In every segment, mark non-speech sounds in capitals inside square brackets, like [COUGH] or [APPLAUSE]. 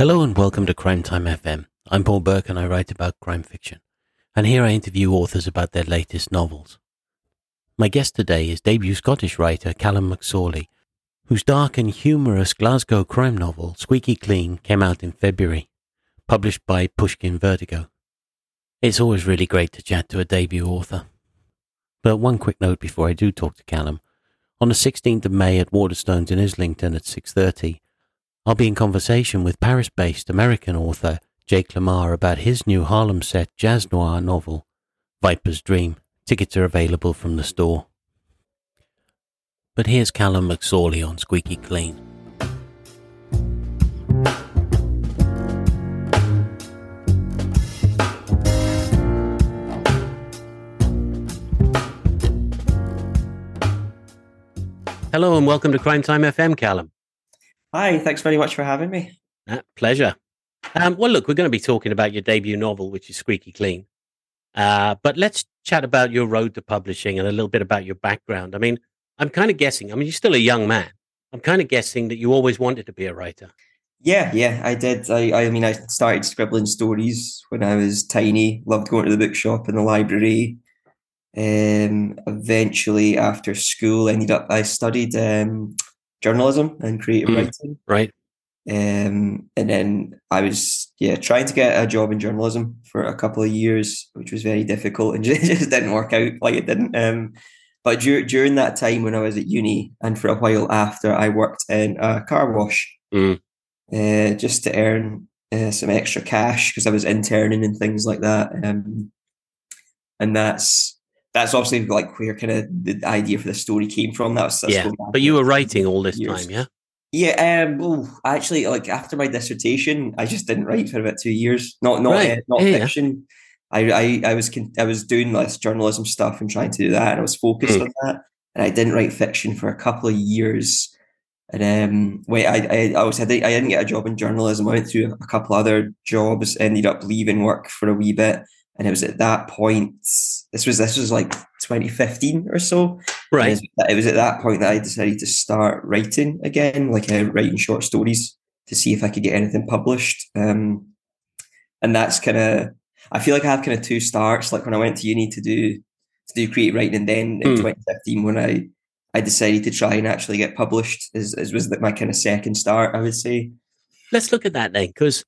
Hello and welcome to Crime Time FM. I'm Paul Burke and I write about crime fiction. And here I interview authors about their latest novels. My guest today is debut Scottish writer Callum McSorley, whose dark and humorous Glasgow crime novel, Squeaky Clean, came out in February, published by Pushkin Vertigo. It's always really great to chat to a debut author. But one quick note before I do talk to Callum. On the 16th of May at Waterstones in Islington at 6.30, I'll be in conversation with Paris-based American author Jake Lamar about his new Harlem set jazz noir novel, Viper's Dream. Tickets are available from the store. But here's Callum McSorley on Squeaky Clean. Hello and welcome to Crime Time FM, Callum. Hi, thanks very much for having me. Uh, pleasure. Um, well, look, we're going to be talking about your debut novel, which is Squeaky Clean. Uh, but let's chat about your road to publishing and a little bit about your background. I mean, I'm kind of guessing, I mean, you're still a young man. I'm kind of guessing that you always wanted to be a writer. Yeah, yeah, I did. I, I mean, I started scribbling stories when I was tiny, loved going to the bookshop and the library. Um, eventually, after school, ended up, I studied um, journalism and creative mm, writing. Right. Um, and then I was yeah trying to get a job in journalism for a couple of years, which was very difficult and [LAUGHS] just, just didn't work out like it didn't. Um, but dur- during that time when I was at uni and for a while after, I worked in a car wash mm. uh, just to earn uh, some extra cash because I was interning and things like that. Um, and that's that's obviously like where kind of the idea for the story came from. That was yeah. But you were writing all this years. time, yeah. Yeah, um, well, actually, like after my dissertation, I just didn't write for about two years. Not not right. uh, not yeah, fiction. I, I I was I was doing this journalism stuff and trying to do that, and I was focused mm. on that. And I didn't write fiction for a couple of years. And um, wait, I I, I was I didn't get a job in journalism. I went through a couple other jobs, ended up leaving work for a wee bit, and it was at that point this was this was like 2015 or so. Right. it was, at that point that i decided to start writing again like uh, writing short stories to see if i could get anything published. Um, and that's kind of i feel like i have kind of two starts. Like when i went to uni to do to do creative writing and then in mm. 2015 when i i decided to try and actually get published as, as was my kind of second start i would say. Let's look at that then because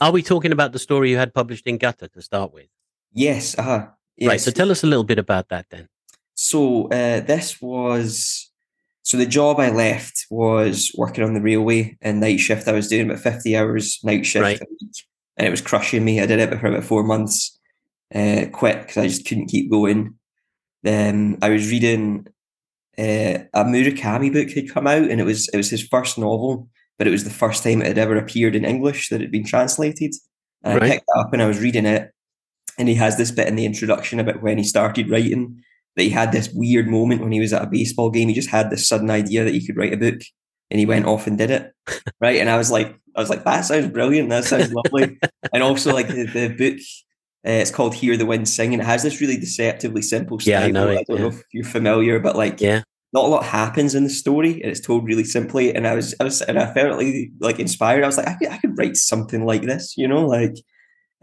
are we talking about the story you had published in gutter to start with Yes. Uh-huh. Yes. Right. So tell us a little bit about that then. So uh, this was so the job I left was working on the railway and night shift. I was doing about fifty hours night shift right. a week, and it was crushing me. I did it for about four months. Uh, quit because I just couldn't keep going. Then I was reading uh, a Murakami book had come out, and it was it was his first novel, but it was the first time it had ever appeared in English that had been translated. And right. I picked it up and I was reading it, and he has this bit in the introduction about when he started writing that he had this weird moment when he was at a baseball game. He just had this sudden idea that he could write a book and he went off and did it. [LAUGHS] Right. And I was like, I was like, that sounds brilliant. That sounds lovely. [LAUGHS] and also like the, the book, uh, it's called Hear the Wind Sing and it has this really deceptively simple style. Yeah, I, know I don't yeah. know if you're familiar, but like, yeah. Not a lot happens in the story, and it's told really simply. And I was, I was, and I felt really like inspired. I was like, I could, I could write something like this, you know, like,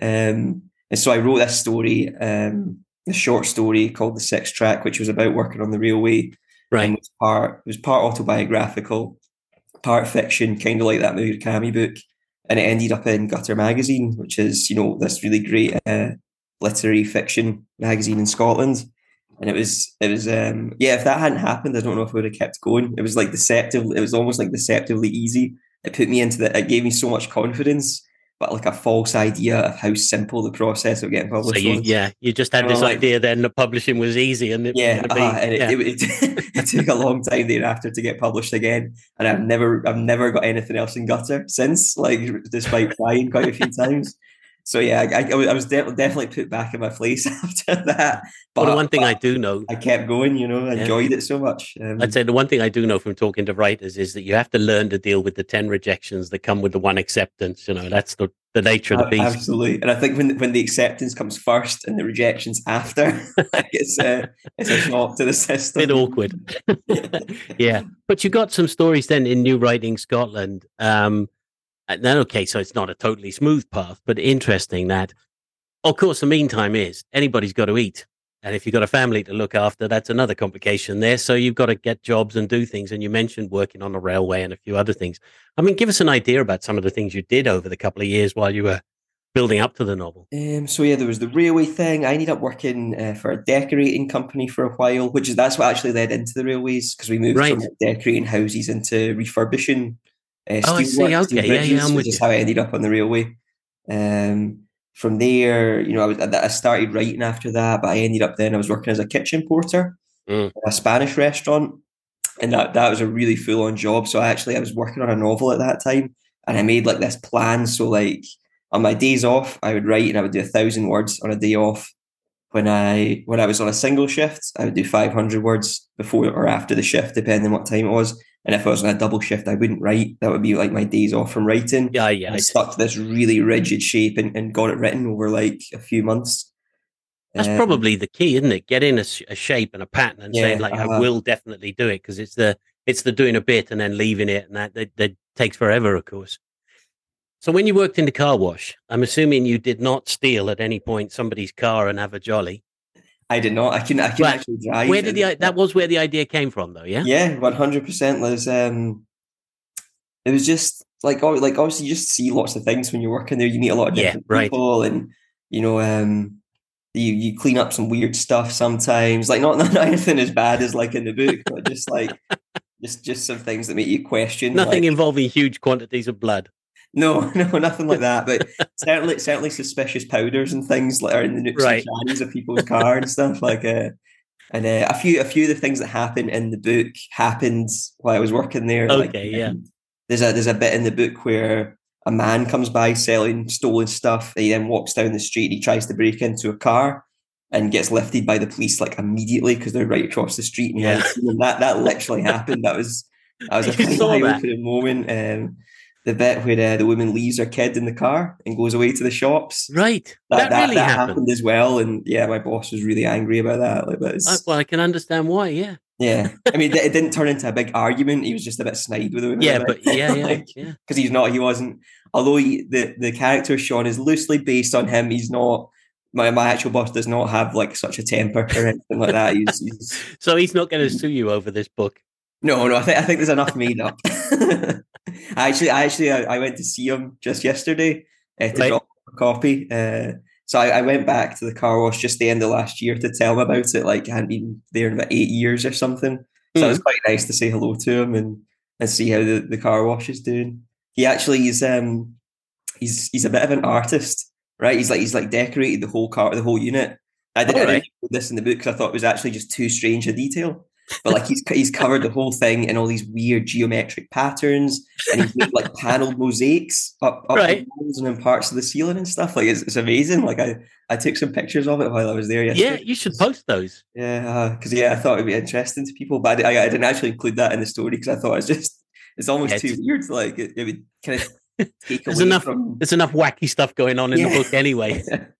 um, and so I wrote this story, um, a short story called The Six Track, which was about working on the railway. Right. And was part it was part autobiographical, part fiction, kind of like that Murakami book. And it ended up in Gutter magazine, which is, you know, this really great uh, literary fiction magazine in Scotland. And it was, it was, um, yeah. If that hadn't happened, I don't know if I would have kept going. It was like deceptive. It was almost like deceptively easy. It put me into the. It gave me so much confidence but like a false idea of how simple the process of getting published so you, was. Yeah, you just had this like, idea then the publishing was easy, and it yeah, be, uh, and it, yeah. It, it, [LAUGHS] it, took a long time thereafter to get published again, and I've never I've never got anything else in gutter since, like despite trying quite a few times. So yeah, I, I, I was de- definitely put back in my place [LAUGHS] after that. But well, the one thing I do know, I kept going. You know, I yeah. enjoyed it so much. Um, I'd say the one thing I do know from talking to writers is that you have to learn to deal with the ten rejections that come with the one acceptance. You know, that's the the nature of the beast. Absolutely, and I think when when the acceptance comes first and the rejections after, [LAUGHS] it's a it's a shock to the system. A bit awkward. [LAUGHS] yeah, but you got some stories then in New Writing Scotland. Um, And then, okay, so it's not a totally smooth path, but interesting that, of course, the meantime is anybody's got to eat. And if you've got a family to look after, that's another complication there. So you've got to get jobs and do things. And you mentioned working on the railway and a few other things. I mean, give us an idea about some of the things you did over the couple of years while you were building up to the novel? Um, so yeah, there was the railway thing. I ended up working uh, for a decorating company for a while, which is that's what actually led into the railways because we moved right. from decorating houses into refurbishing. Uh, oh, I see. Okay, bridges, yeah, yeah, I'm with which is how I ended up on the railway. Um, from there, you know, I was I started writing after that, but I ended up then I was working as a kitchen porter mm. a Spanish restaurant, and that that was a really full on job. So I actually I was working on a novel at that time, and I made like this plan. So like on my days off, I would write and I would do a thousand words on a day off. When I when I was on a single shift, I would do five hundred words before or after the shift, depending what time it was. And if I was on a double shift, I wouldn't write. That would be like my days off from writing. Yeah, yeah. I stuck to this really rigid shape and, and got it written over like a few months. That's um, probably the key, isn't it? Get in a, a shape and a pattern and yeah, saying like, uh, I will definitely do it because it's the it's the doing a bit and then leaving it, and that, that that takes forever, of course. So when you worked in the car wash, I'm assuming you did not steal at any point somebody's car and have a jolly. I did not. I can I can but actually drive. Where did the that was where the idea came from though, yeah? Yeah, one hundred percent. There's um it was just like like obviously you just see lots of things when you're working there. You meet a lot of different yeah, right. people and you know, um you you clean up some weird stuff sometimes. Like not, [LAUGHS] not anything as bad as like in the book, but just like [LAUGHS] just just some things that make you question. Nothing like, involving huge quantities of blood. No, [LAUGHS] no, nothing like that. But [LAUGHS] certainly, certainly suspicious powders and things that are in the nooks right. and crannies of people's car and stuff like. Uh, and uh, a few, a few of the things that happen in the book happened while I was working there. Okay, like, yeah. There's a there's a bit in the book where a man comes by selling stolen stuff. He then walks down the street. He tries to break into a car and gets lifted by the police like immediately because they're right across the street. And yeah. that that literally happened. That was that was a [LAUGHS] eye opening moment. Um, the bit where uh, the woman leaves her kid in the car and goes away to the shops. Right. That, that, that really that happened. happened. as well. And yeah, my boss was really angry about that. Like, but uh, well, I can understand why. Yeah. Yeah. [LAUGHS] I mean, it didn't turn into a big argument. He was just a bit snide with the woman. Yeah, but yeah, yeah. [LAUGHS] like, yeah. Because he's not, he wasn't, although he, the, the character Sean is loosely based on him, he's not. My, my actual boss does not have like such a temper or anything like that. He's, he's... [LAUGHS] so he's not going to sue you over this book. No, no, I think I think there's enough made up. I actually, I actually, I, I, went to see him just yesterday uh, to right. drop a copy. Uh, so I, I, went back to the car wash just the end of last year to tell him about it. Like I hadn't been there in about eight years or something. So mm. it was hmm. quite nice to say hello to him and and see how the, the car wash is doing. He actually is um he's he's a bit of an artist, right? He's like he's like decorated the whole car, the whole unit. I didn't, right. Didn't put this in the book because I thought it was actually just too strange a detail but like he's he's covered the whole thing in all these weird geometric patterns, and he's made like paneled mosaics up, up right. the walls and in parts of the ceiling and stuff. Like it's, it's amazing. Like I I took some pictures of it while I was there. Yesterday. Yeah, you should post those. Yeah, because uh, yeah, I thought it'd be interesting to people, but I, I, didn't actually include that in the story because I thought it's just it's almost yeah, too weird. Like it, it would kind of. [LAUGHS] there's enough. From... There's enough wacky stuff going on in yeah. the book anyway. [LAUGHS]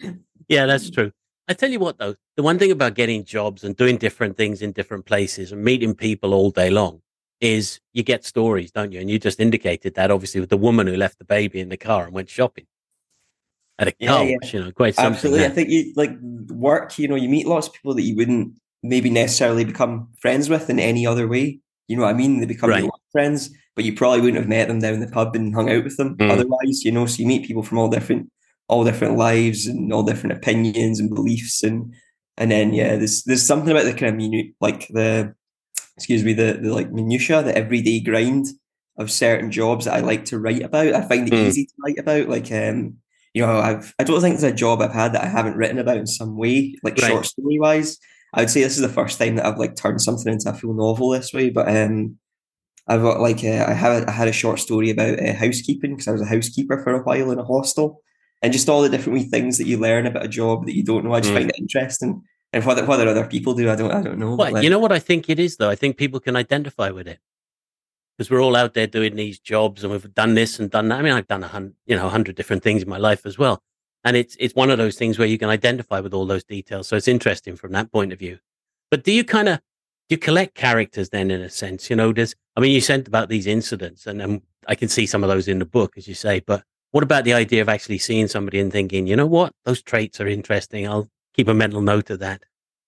[LAUGHS] yeah, that's true. I tell you what, though, the one thing about getting jobs and doing different things in different places and meeting people all day long is you get stories, don't you? And you just indicated that obviously with the woman who left the baby in the car and went shopping at a yeah, car yeah. you know, quite something. Absolutely. There. I think you like work, you know, you meet lots of people that you wouldn't maybe necessarily become friends with in any other way. You know what I mean? They become right. friends, but you probably wouldn't have met them down the pub and hung out with them mm. otherwise, you know. So you meet people from all different all different lives and all different opinions and beliefs and and then yeah there's there's something about the kind of minu- like the excuse me the the like minutia the everyday grind of certain jobs that I like to write about I find it mm. easy to write about like um you know I've I don't think there's a job I've had that I haven't written about in some way like right. short story wise I would say this is the first time that I've like turned something into a full novel this way but um I've got like uh, I had I had a short story about uh, housekeeping because I was a housekeeper for a while in a hostel and just all the different wee things that you learn about a job that you don't know. I just mm. find it interesting. And whether whether other people do, I don't I don't know. Well, like, you know what I think it is though. I think people can identify with it because we're all out there doing these jobs and we've done this and done that. I mean, I've done a hundred, you know, a hundred different things in my life as well, and it's it's one of those things where you can identify with all those details. So it's interesting from that point of view. But do you kind of do you collect characters then in a sense? You know, there's I mean, you sent about these incidents, and, and I can see some of those in the book, as you say. But what about the idea of actually seeing somebody and thinking, you know what, those traits are interesting. I'll keep a mental note of that.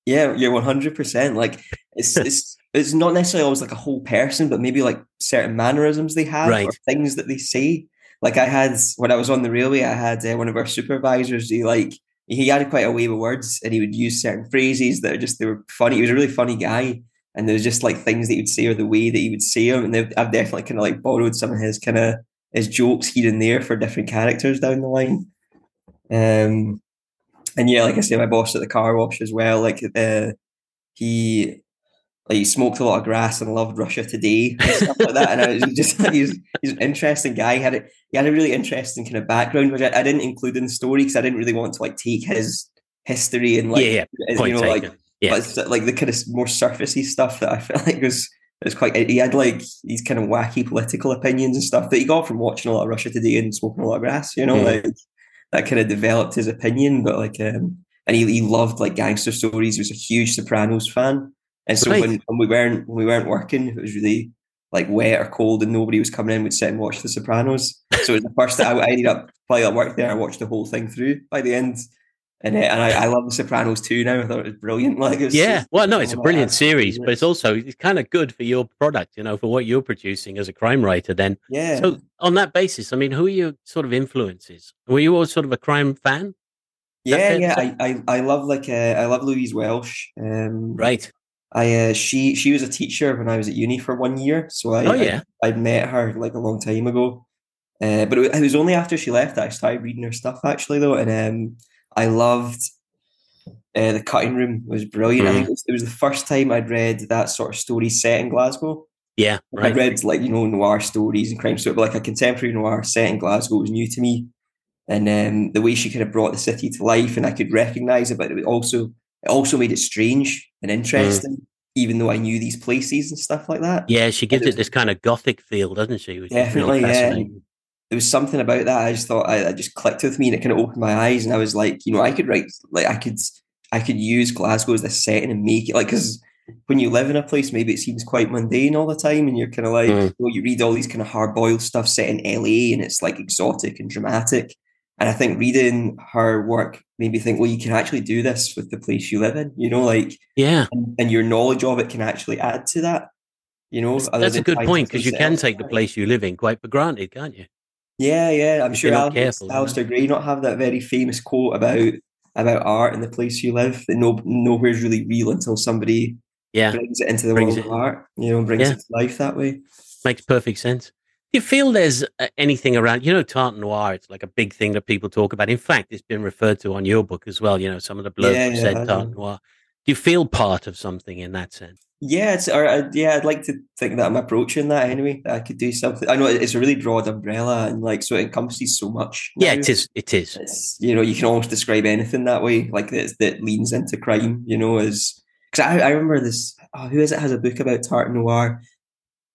Yeah, you're one hundred percent. Like it's [LAUGHS] it's it's not necessarily always like a whole person, but maybe like certain mannerisms they have Right. or things that they say. Like I had when I was on the railway, I had uh, one of our supervisors. He like he had quite a way with words, and he would use certain phrases that are just they were funny. He was a really funny guy, and there was just like things that he would say or the way that he would say them. And I've definitely kind of like borrowed some of his kind of his jokes here and there for different characters down the line. Um, and yeah, like I say, my boss at the car wash as well. Like uh, he like he smoked a lot of grass and loved Russia Today and stuff like that. And I was just like, [LAUGHS] he's he's an interesting guy. He had a he had a really interesting kind of background, which I, I didn't include in the story because I didn't really want to like take his history and like yeah, yeah. you know like. Yeah. like the kind of more surfacey stuff that I felt [LAUGHS] like was was quite. He had like these kind of wacky political opinions and stuff that he got from watching a lot of Russia Today and smoking a lot of grass. You know, Mm. like that kind of developed his opinion. But like, um, and he, he loved like gangster stories. He was a huge Sopranos fan, and so Right. when, when we weren't when we weren't working, it was really like wet or cold and nobody was coming in, we'd sit and watch The Sopranos. So it was the first that I, I ended up while I worked there, I watched the whole thing through by the end. And, uh, and I, I love The Sopranos too now. I thought it was brilliant. [LAUGHS] Like, it was, Yeah, well, no, it's a my brilliant series, but it's also it's kind of good for your product, you know, for what you're producing as a crime writer. Then, yeah. so on that basis, I mean, who are your sort of influences? Were you always sort of a crime fan? yeah, yeah. I, I, I love like uh, I love Louise Welsh. Um, Right. I uh, she she was a teacher when I was at uni for one year, so I Oh, yeah. I, I met her like a long time ago. Uh, but it was, it was only after she left that I started reading her stuff actually though, and um, I loved uh, the Cutting Room was brilliant. I Mm. think it was, it was the first time I'd read that sort of story set in Glasgow. Yeah. I Right. read like you know noir stories and crime stories, but like a contemporary noir set in Glasgow was new to me, and um, the way she kind of brought the city to life, and I could recognize it, but it also it also made it strange and interesting, even though I knew these places and stuff like that. Yeah, she gives was- it this kind of gothic feel, doesn't she? Which Definitely, really yeah. There was something about that. I just thought I, I just clicked with me, and it kind of opened my eyes, and I was like, you know, I could write like I could I could use Glasgow as the setting and make it like because. When you live in a place, maybe it seems quite mundane all the time, and you're kind of like, Mm. you, know, you read all these kind of hard boiled stuff set in LA, and it's like exotic and dramatic. And I think reading her work made me think, well, you can actually do this with the place you live in, you know, like, Yeah. and, and your knowledge of it can actually add to that, you know. That's, that's a good point because you can take the place you live in quite for granted, can't you? Yeah, yeah. I'm sure you're not Al- careful. Alasdair Gray not have that very famous quote about about art and the place you live that no nowhere's really real until somebody Yeah. brings it into the Brings world it of art, you know, brings Yeah. it to life that way. Makes perfect sense. Do you feel there's uh, anything around, you know, Tartan Noir? It's like a big thing that people talk about. In fact, it's been referred to on your book as well. You know, some of the blurb Yeah, yeah, said Tartan. Noir. Do you feel part of something in that sense? Yeah, it's or uh, yeah, I'd like to think that I'm approaching that anyway. That I could do something. I know it's a really broad umbrella and like so it encompasses so much. Yeah, now. it is. It is. It's you know you can almost describe anything that way, like that that leans into crime. You know, as because I, I remember this. Oh, who is it has a book about Tartan Noir,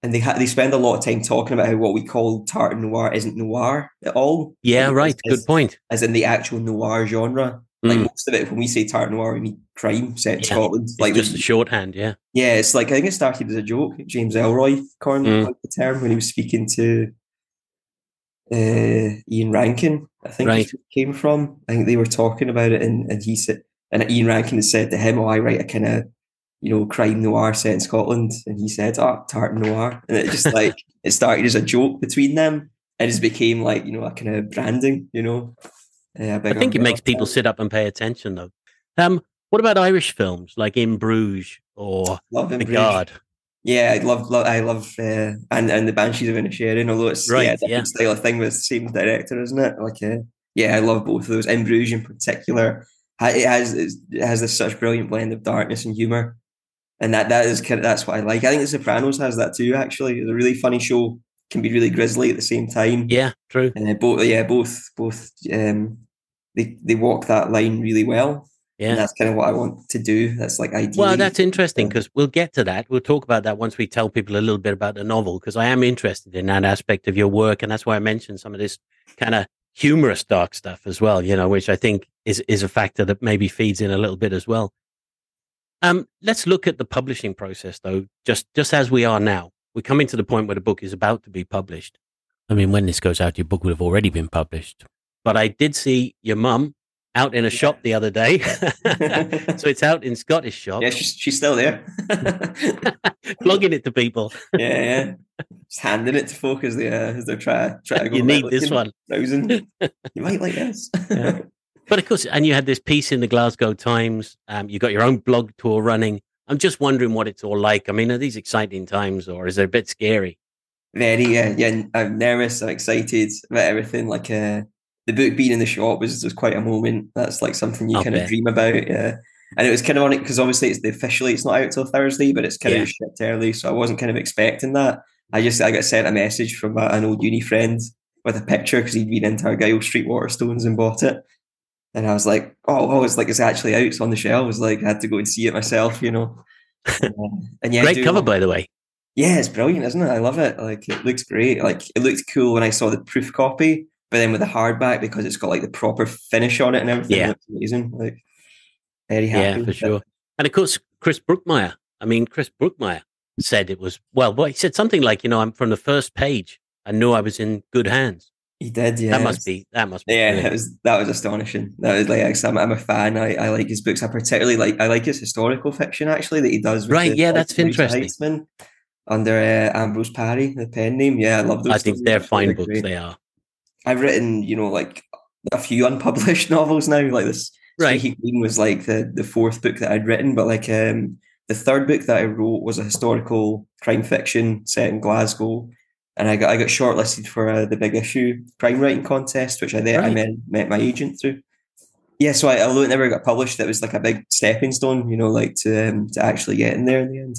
and they ha- they spend a lot of time talking about how what we call Tartan Noir isn't noir at all. Yeah, right. as- Good point. As in the actual noir genre. Like Mm. most of it, when we say Tartan Noir, we mean crime set in Yeah, Scotland. It's Like just the- shorthand. Yeah. yeah, it's like I think it started as a joke. James Ellroy coined Mm. the term when he was speaking to uh, Ian Rankin. I think Right. it came from. I think they were talking about it, and, and he said, and Ian Rankin had said to him, "Oh, I write a kind of you know crime noir set in Scotland," and he said, "Oh, Tartan Noir," and it just like [LAUGHS] it started as a joke between them, and just became like you know a kind of branding, you know. A I think it makes people sit up and pay attention, though. Um, what about Irish films like In Bruges or Love and The. Guard? Yeah, I love, love I love, uh, and and the Banshees of Inisherin. Although it's Right, yeah, a different yeah. style of thing with the same director, isn't it? Like, uh, yeah, I love both of those. In Bruges, in particular, it has it has this such brilliant blend of darkness and humor, and that that is kind of that's what I like. I think The Sopranos has that too. Actually, it's a really funny show, can be really grisly at the same time. Yeah, true. uh, both yeah, both both um, they they walk that line really well. And Yeah. that's kind of what I want to do. That's like ideally. Well, that's interesting Yeah. because we'll get to that. We'll talk about that once we tell people a little bit about the novel because I am interested in that aspect of your work, and that's why I mentioned some of this kind of humorous dark stuff as well. You know, which I think is is a factor that maybe feeds in a little bit as well. Um, let's look at the publishing process though. Just just as we are now, we're coming to the point where the book is about to be published. I mean, when this goes out, your book would have already been published. But I did see your mum out in a yeah. shop the other day. [LAUGHS] so it's out in Scottish shop. Yeah, she's, she's still there. [LAUGHS] Plugging it to people. [LAUGHS] yeah, yeah. Just handing it to folk as they, uh, as they're trying, trying to go. You need this one. Thousand. You might like this. yeah. But of course, and you had this piece in the Glasgow Times. Um, you got your own blog tour running. I'm just wondering what it's all like. I mean, are these exciting times or is it a bit scary? Very, yeah. Yeah, I'm nervous. I'm excited about everything. Like, uh, the book being in the shop was just quite a moment. That's like something you I'll kind bet. of dream about. Yeah. And it was kind of on it because obviously it's the officially it's not out till Thursday, but it's kind yeah. of shipped early. So I wasn't kind of expecting that. I just I got sent a message from a, an old uni friend with a picture because he'd been into Argyle Street Waterstones and bought it. And I was like, oh, oh, it's like it's actually out. It's on the shelves. Like I had to go and see it myself, you know. [LAUGHS] Um, and yeah, great cover by the way. Yeah, it's brilliant, isn't it? I love it. Like it looks great. Like it looked cool when I saw the proof copy but then with the hardback because it's got like the proper finish on it and everything, yeah. amazing. Like very happy. Yeah, for sure. And of course, Chris Brookmyre. I mean, Chris Brookmyre said it was well. Well, he said something like, you know, I'm from the first page. I knew I was in good hands. He did, yeah. That must be. That must be. Yeah, it was. That was astonishing. That was like I'm, I'm a fan. I, I like his books. I particularly like. I like his historical fiction actually that he does. right. The, yeah, that's interesting. under uh, Ambrose Parry, the pen name. Yeah, I love those. I think they're fine books. Great. They are. I've written, you know, like a few [LAUGHS] unpublished novels now. Like this, right. Squeaky Clean was like the the fourth book that I'd written, but like um, the third book that I wrote was a historical crime fiction set in Glasgow, and I got I got shortlisted for uh, the big issue crime writing contest, which I then right. I met, met my agent through. Yeah, so I, although it never got published, it was like a big stepping stone, you know, like to um, to actually get in there in the end.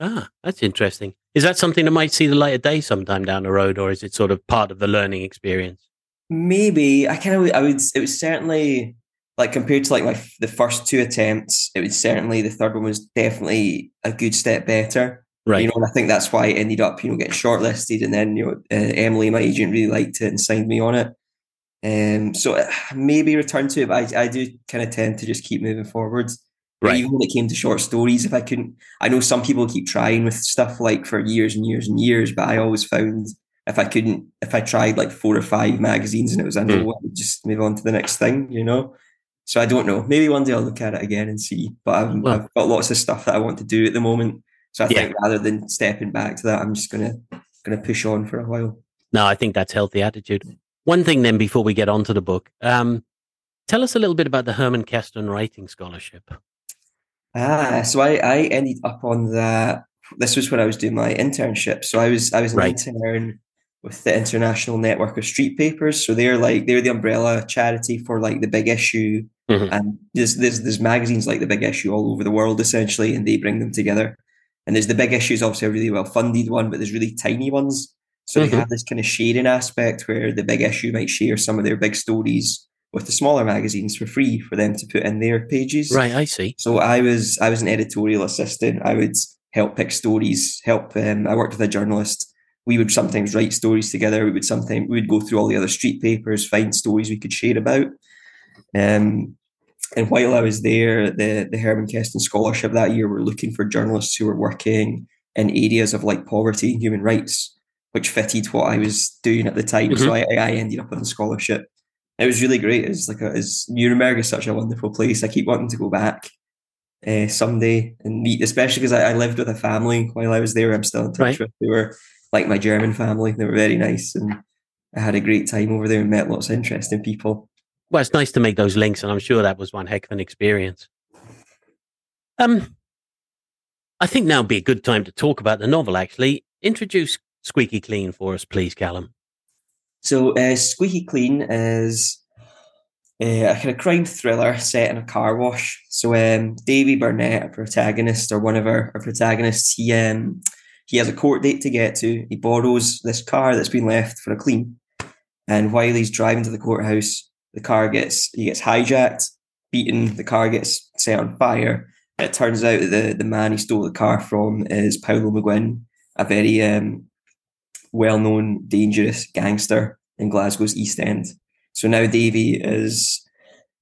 Ah, that's interesting. Is that something that might see the light of day sometime down the road, or is it sort of part of the learning experience? Maybe I kind of I would. It was certainly like compared to like my the first two attempts, it was certainly the third one was definitely a good step better. Right. You know, and I think that's why it ended up you know getting shortlisted, and then you know uh, Emily, my agent, really liked it and signed me on it. Um, so uh, maybe return to it, but I, I do kind of tend to just keep moving forwards. Right. Even when it came to short stories, if I couldn't, I know some people keep trying with stuff like for years and years and years, but I always found if I couldn't, if I tried like four or five magazines and it was under, mm. I would just move on to the next thing, you know? So I don't know. Maybe one day I'll look at it again and see. But I've, well, I've got lots of stuff that I want to do at the moment. So I yeah. think rather than stepping back to that, I'm just gonna gonna push on for a while. No, I think that's healthy attitude. One thing then before we get on to the book, um, tell us a little bit about the Hermann Kesten Writing Scholarship. Ah, so I, I ended up on that. This was when I was doing my internship. So I was I was an right. intern with the International Network of Street Papers. So they're like they're the umbrella charity for like the big issue, mm-hmm. and there's, there's there's magazines like the big issue all over the world essentially, and they bring them together. And there's the big issues, obviously a really well funded one, but there's really tiny ones. So mm-hmm. they have this kind of sharing aspect where the big issue might share some of their big stories with the smaller magazines for free for them to put in their pages. Right, I see. So I was I was an editorial assistant. I would help pick stories, help um, I worked with a journalist. We would sometimes write stories together. We would sometimes we would go through all the other street papers, find stories we could share about. Um, and while I was there, the the Hermann Kesten Scholarship that year were looking for journalists who were working in areas of like poverty and human rights, which fitted what I was doing at the time. Mm-hmm. So I, I ended up on the scholarship it was really great. It's like a, it's Nuremberg is such a wonderful place. I keep wanting to go back uh, someday and meet, especially because I, I, lived with a family while I was there. I'm still in touch right. with. They were like my German family. They were very nice, and I had a great time over there and met lots of interesting people. Well, it's nice to make those links, and I'm sure that was one heck of an experience. Um, I think now would be a good time to talk about the novel. Actually, introduce Squeaky Clean for us, please, Callum. So, uh, Squeaky Clean is uh, a kind of crime thriller set in a car wash. So, um, Davey Burnet, a protagonist or one of our, our protagonists, he um, he has a court date to get to. He borrows this car that's been left for a clean, and while he's driving to the courthouse, the car gets he gets hijacked, beaten. The car gets set on fire. It turns out that the, the man he stole the car from is Paolo McGuinn, a very um, well known, dangerous gangster in Glasgow's East End. So now Davey is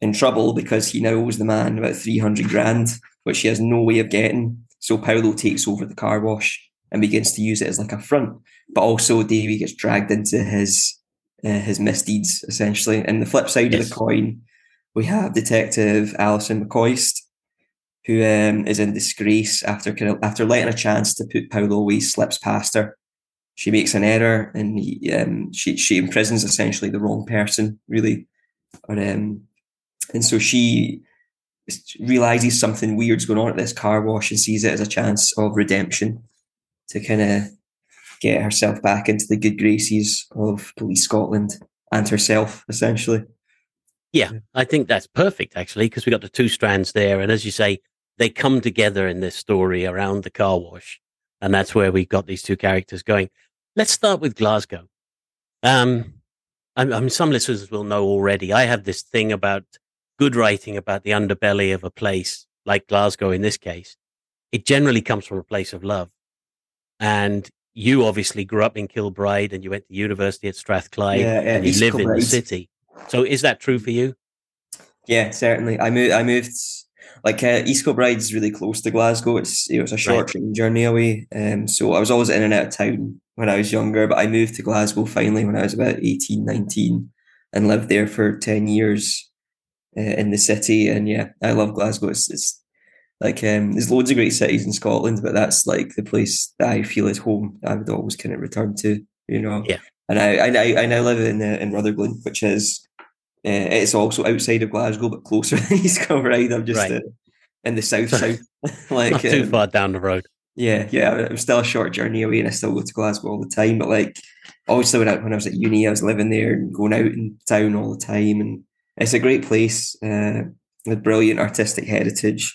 in trouble because he now owes the man about 300 grand, which he has no way of getting. So Paolo takes over the car wash and begins to use it as like a front. But also Davey gets dragged into his uh, his misdeeds essentially. And the flip side yes. of the coin, we have Detective Alison McCoist, who um, is in disgrace after kind of after letting a chance to put Paolo away, slips past her. She makes an error and he, um, she she imprisons essentially the wrong person, really. Or, um, and so she realizes something weird's going on at this car wash and sees it as a chance of redemption to kind of get herself back into the good graces of Police Scotland and herself, essentially. Yeah, I think that's perfect, actually, because we got the two strands there. And as you say, they come together in this story around the car wash. And that's where we got these two characters going. Let's start with Glasgow. Um, I mean, some listeners will know already. I have this thing about good writing about the underbelly of a place like Glasgow in this case. It generally comes from a place of love. And you obviously grew up in Kilbride and you went to university at Strathclyde yeah, yeah, and you live in the city. So is that true for you? Yeah, certainly. I moved. I moved like uh, East Kilbride is really close to Glasgow. It's it was a short right. train journey away. Um, so I was always in and out of town when I was younger. But I moved to Glasgow finally when I was about 18, 19 and lived there for ten years uh, in the city. And yeah, I love Glasgow. It's, it's like um, there's loads of great cities in Scotland, but that's like the place that I feel is home. I would always kind of return to, you know. Yeah. And I I, I now live in uh, in Rutherglen, which is uh, it's also outside of Glasgow, but closer [LAUGHS] than East Kilbride. I'm just right. uh, in the south [LAUGHS] south, like Not too um, far down the road. Yeah, yeah. Was still a short journey away, and I still go to Glasgow all the time. But like, obviously, when I, when I was at uni, I was living there and going out in town all the time, and it's a great place uh, with brilliant artistic heritage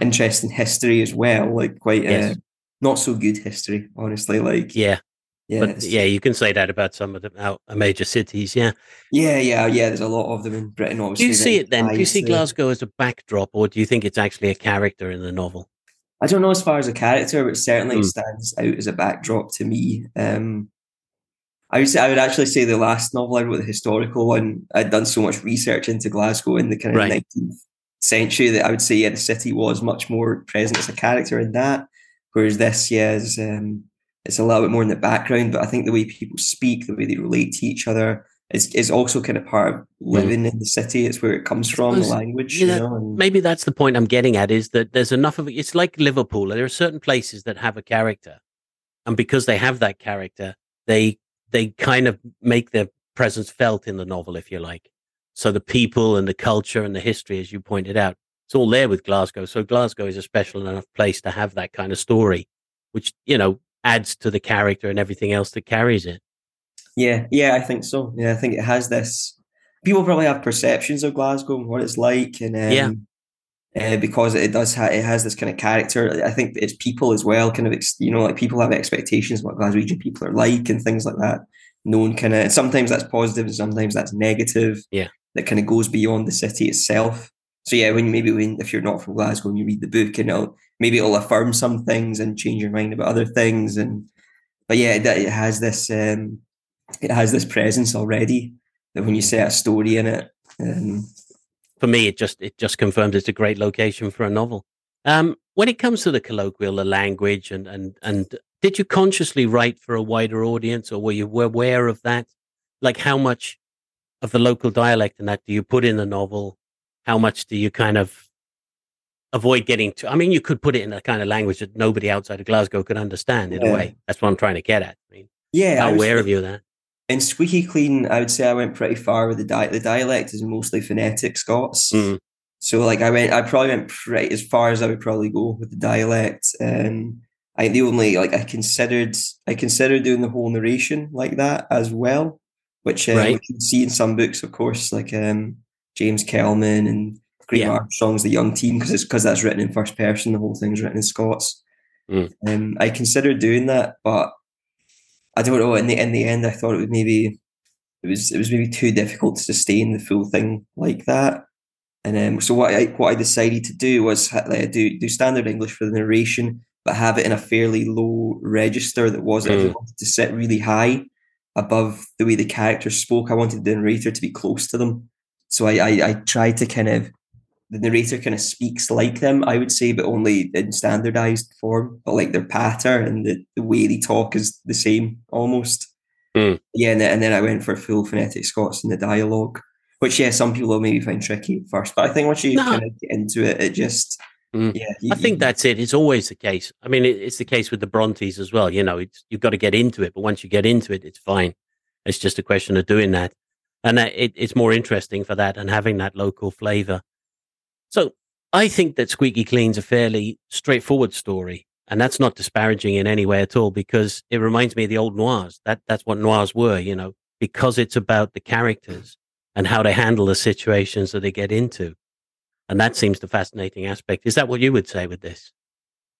interesting history as well, like quite yes. uh, not so good history, honestly. Like yeah, yeah, but yeah, you can say that about some of the out major cities. Yeah, yeah, yeah, yeah. There's a lot of them in Britain. Obviously, do you see it then? Do you see Glasgow as a backdrop, or do you think it's actually a character in the novel? I don't know as far as a character, but certainly mm. it stands out as a backdrop to me. Um, I would say I would actually say the last novel I wrote, the historical one, I'd done so much research into Glasgow in the kind of right. 19th century that I would say yeah, the city was much more present as a character in that. Whereas this, yeah, is um, it's a little bit more in the background. But I think the way people speak, the way they relate to each other, is is also kind of part of mm. living mm. in the city. It's where it comes from, the language. You know, you know and, maybe that's the point I'm getting at is that there's enough of it. It's like Liverpool. There are certain places that have a character, and because they have that character, they they kind of make their presence felt in the novel, if you like. So the people and the culture and the history, as you pointed out, it's all there with Glasgow. So Glasgow is a special enough place to have that kind of story, which, you know, adds to the character and everything else that carries it. Yeah, yeah, I think so. Yeah, I think it has this. People probably have perceptions of Glasgow and what it's like, and um, yeah, uh, because it does ha- it has this kind of character. I think it's people as well, kind of ex- you know, like people have expectations what Glaswegian people are like and things like that. Known kind of sometimes that's positive and sometimes that's negative. Yeah, that kind of goes beyond the city itself. So yeah, when you maybe when if you're not from Glasgow and you read the book, and it'll maybe it'll affirm some things and change your mind about other things. And but yeah, it, it has this um, it has this presence already that when you set a story in it. Um, for me, it just it just confirms it's a great location for a novel. Um, when it comes to the colloquial, the language, and and and did you consciously write for a wider audience, or were you aware of that? Like how much of the local dialect and that do you put in the novel? How much do you kind of avoid getting to? I mean, you could put it in a kind of language that nobody outside of Glasgow could understand in yeah. a way. That's what I'm trying to get at. I mean, yeah, how aware of you of that? In Squeaky Clean, I would say I went pretty far with the dialect. The dialect is mostly phonetic Scots. Mm. So like I went, I probably went pretty as far as I would probably go with the dialect. And I think the only like I considered, I considered doing the whole narration like that as well which, um, right. you see in some books, of course, like um, James Kelman and Graeme yeah. Armstrong's The Young Team, because it's because that's written in first person. The whole thing's written in Scots. Mm. Um, I considered doing that, but I don't know. In the in the end, I thought it would maybe it was it was maybe too difficult to sustain the full thing like that. And um, so what I what I decided to do was like, do do standard English for the narration, but have it in a fairly low register that wasn't mm. to sit really high above the way the characters spoke. I wanted the narrator to be close to them. So I, I, I tried to kind of the narrator kind of speaks like them, I would say, but only in standardized form. But like their patter and the, the way they talk is the same almost. Mm. Yeah, and then, and then I went for full phonetic Scots in the dialogue, which yeah, some people will maybe find tricky at first, but I think once you No. kind of get into it, it just Mm. yeah. you- I think you- that's it. It's always the case. I mean, it, it's the case with the Brontes as well. You know, it's, you've got to get into it, but once you get into it, it's fine. It's just a question of doing that, and it, it's more interesting for that and having that local flavor. So I think that Squeaky Clean's a fairly straightforward story, and that's not disparaging in any way at all because it reminds me of the old noirs. That that's what noirs were, you know, because it's about the characters and how they handle the situations that they get into. And that seems the fascinating aspect. Is that what you would say with this?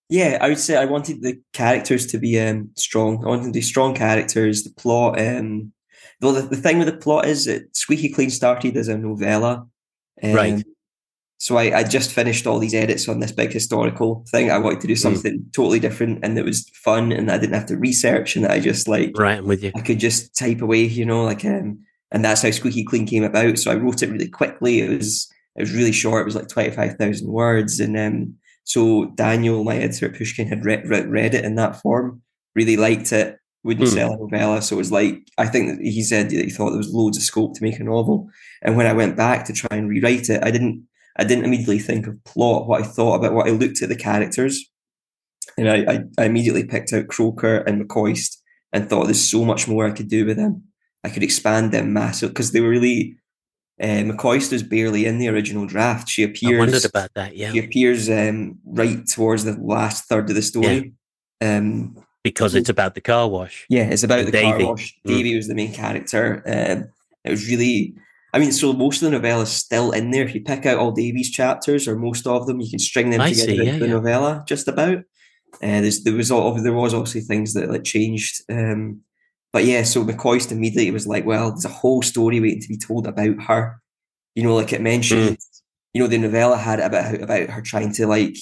Yeah, I would say I wanted the characters to be um, strong. I wanted to be strong characters. The plot, um, though the, the thing with the plot is that Squeaky Clean started as a novella, um, Right. So I, I just finished all these edits on this big historical thing. I wanted to do something totally different, and it was fun, and I didn't have to research, and that I just like Right, I'm with you. I could just type away, you know, like um, and that's how Squeaky Clean came about. So I wrote it really quickly. It was it was really short. It was like twenty five thousand words, and um, so Daniel, my editor at Pushkin, had read, read read it in that form. Really liked it. Wouldn't Hmm. sell a novella, so it was like I think that he said that he thought there was loads of scope to make a novel. And when I went back to try and rewrite it, I didn't I didn't immediately think of plot. What I thought about what I looked at the characters, and I I, I immediately picked out Croker and McCoist and thought there's so much more I could do with them. I could expand them massive because they were really. Uh, McCoist is barely in the original draft. She appears. I wondered about that. Yeah, She appears um, right towards the last third of the story. Um, because it's about the car wash. yeah, it's about And the Davey. car wash. Mm. Davey was the main character. Um, it was really, I mean, so most of the novella is still in there. If you pick out all Davey's chapters or most of them, you can string them I together see, into yeah, the novella just about. Uh, there's, there was all, there was obviously things that like changed. Um, but yeah, so McCoist immediately was like, well, there's a whole story waiting to be told about her. You know, like it mentioned, you know, the novella had about about her trying to like